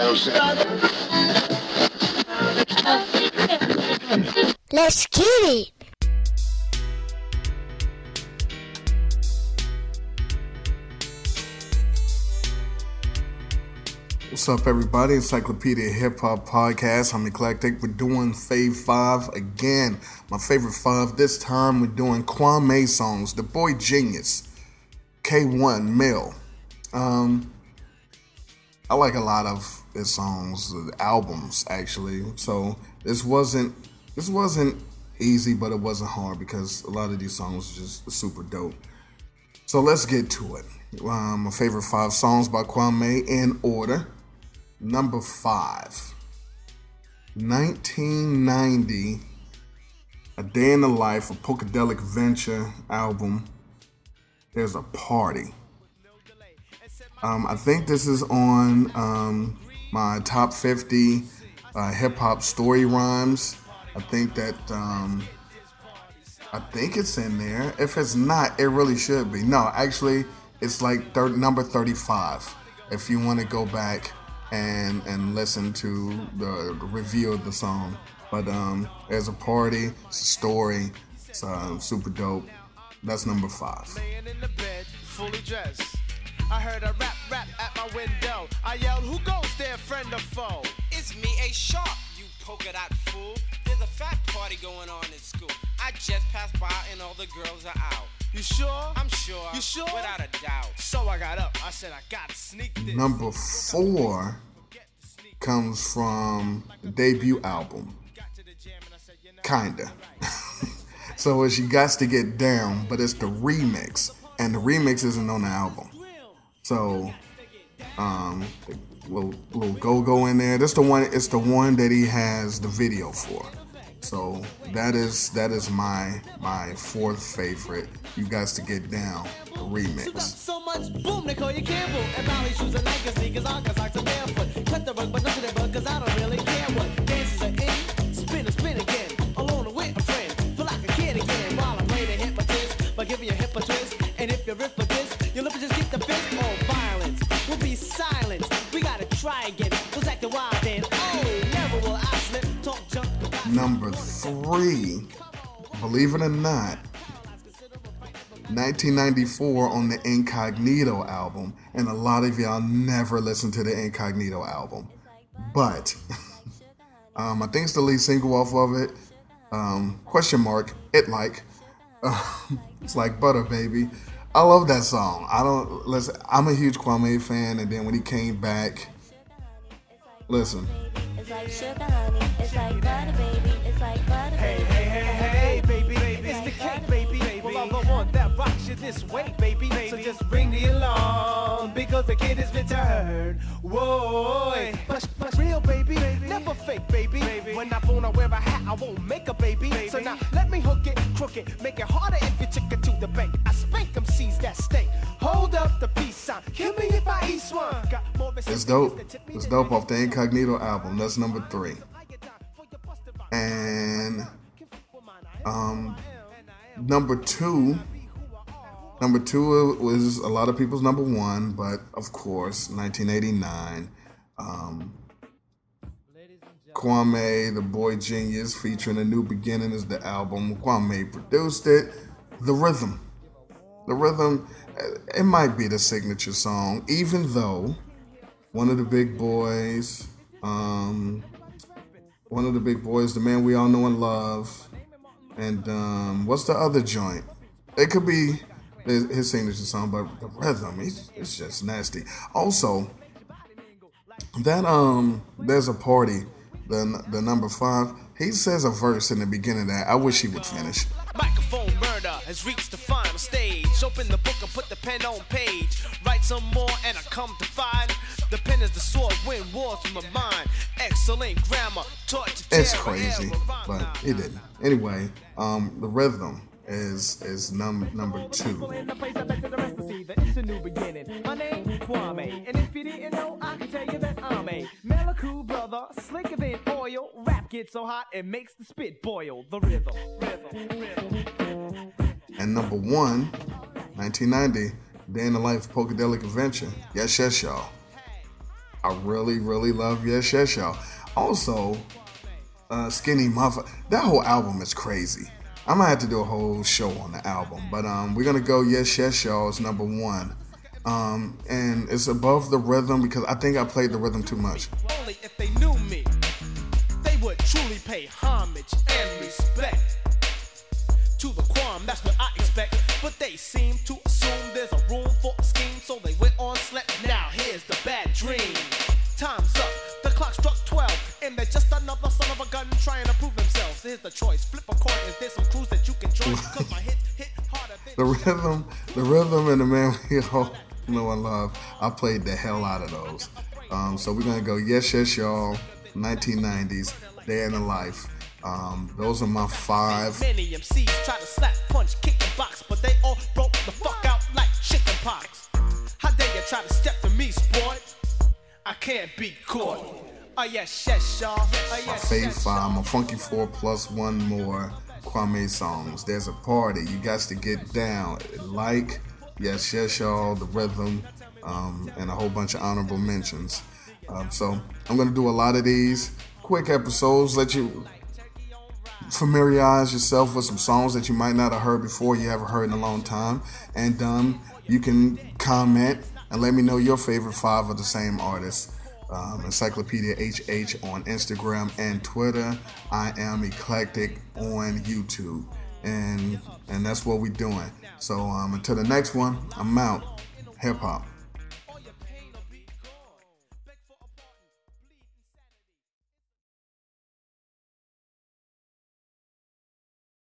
Let's get it. What's up, everybody? Encyclopedia Hip Hop Podcast. I'm Eclectic. We're doing Fave 5 again. My favorite five. This time we're doing Kwame songs. The Boy Genius. K1 Mill. Um, I like a lot of his songs, albums actually. So this wasn't this wasn't easy, but it wasn't hard because a lot of these songs are just super dope. So let's get to it. Um, my favorite five songs by Kwame in order. Number five, 1990, A Day in the Life, a Pokadelick Venture album. There's a party. Um, I think this is on um, my top 50 uh, hip hop story rhymes. I think that um, I think it's in there. If it's not, it really should be. No, actually, it's like third, number 35. If you want to go back and and listen to the review of the song. But um, there's a party, it's a story, it's uh, super dope. That's number five. I heard a rap rap at my window. I yelled, Who goes there, friend or foe? It's me, A Sharp, you polka dot fool. There's a fat party going on in school. I just passed by and all the girls are out. You sure? I'm sure. You sure? Without a doubt. So I got up. I said, I gotta sneak this. Number four comes from the debut album. Kinda. so it's You Gots to Get Down, but it's the remix. And the remix isn't on the album. So, um, little little go go in there. That's the one. It's the one that he has the video for. So that is that is my my fourth favorite. You guys to get down the remix. So much boom, they call you Campbell. And Molly shoes and Nike sneakers on, cause I'm barefoot. Cut the rug, but nothing that bug, cause I don't really care what dances are in. Spin and spin again, alone with a friend. Feel like a kid again while I'm play the hypnotist by giving you hip a twist. And if you're Number three, believe it or not, 1994 on the Incognito album, and a lot of y'all never listened to the Incognito album, but um, I think it's the lead single off of it. Um, question mark, it like, it's like butter, baby. I love that song. I don't listen. I'm a huge Kwame fan, and then when he came back, listen. You this way, baby. So just ring the alarm because the kid is returned. Whoa, push, push, real, baby, never fake, baby. When I phone, I wear a hat, I won't make a baby. So now let me hook it, crook it, make it harder if you chick it to the bank. I spank them seeds that stink. Hold up the peace sign, kill me if I eat one. Got more It's dope. It's dope off the Incognito album. That's number three. And um, number two, number two was a lot of people's number one, but of course, 1989. Um, Kwame, the boy genius, featuring a new beginning is the album. Kwame produced it. The rhythm, the rhythm, it might be the signature song, even though one of the big boys, um, one of the big boys, the man we all know and love, and um, what's the other joint? It could be his his signature song, but the rhythm, he's, it's just nasty. Also, that um, there's a party, the the number five. He says a verse in the beginning of that. I wish he would finish. Microphone murder has reached the final stage. Open the book and put the pen on page. Write some more and I come to find the pen is the sword, win wars from the mind. Excellent grammar, taught to It's crazy, but he didn't. Anyway, um, the rhythm is is num- number two. It's a new beginning. My name Kwame, and if you didn't know, I can tell you that I'm a brother, slicker than oil. Rap gets so hot it makes the spit boil. The rhythm, rhythm, rhythm. And number one, 1990, Day in the Life Pokadelick Adventure. Yes, yes, y'all. I really, really love Yes Yes Y'all. Also, uh, Skinny Muff. That whole album is crazy. I might have to do a whole show on the album, but um, we're gonna go Yes Yes Y'all is number one, um, and it's above the rhythm because I think I played the rhythm too much. Only if they knew me, they would truly pay homage and respect to the quam. That's what I expect. But they seem to assume there's a room for a scheme, so they went on slept. Now here's the bad dream. Time's up. The clock struck 12, and they're just another son of a gun trying to Here's the choice: flip a coin. Is there some clues that you can join? Cause my hit hit harder than The rhythm, the rhythm, and the man we all know and love. I played the hell out of those. Um, so we're gonna go Yes Yes Y'all, 1990s, Day in the Life. Um, those are my five. Many MCs try to slap, punch, kick, and box, but they all broke the fuck out like chicken pox. How dare you try to step to me, sport? I can't be caught. Oh yes, yes, y'all. Oh my yes, fave yes, five, my funky four plus one more Kwame songs. There's a party, you got to get down. Like, yes, yes, y'all, the rhythm, um, and a whole bunch of honorable mentions. Um, so I'm gonna do a lot of these quick episodes, let you familiarize yourself with some songs that you might not have heard before, you haven't heard in a long time, and um, you can comment and let me know your favorite five of the same artists. Um, Encyclopedia HH on Instagram and Twitter. I am eclectic on YouTube, and and that's what we're doing. So um, until the next one, I'm out. Hip hop.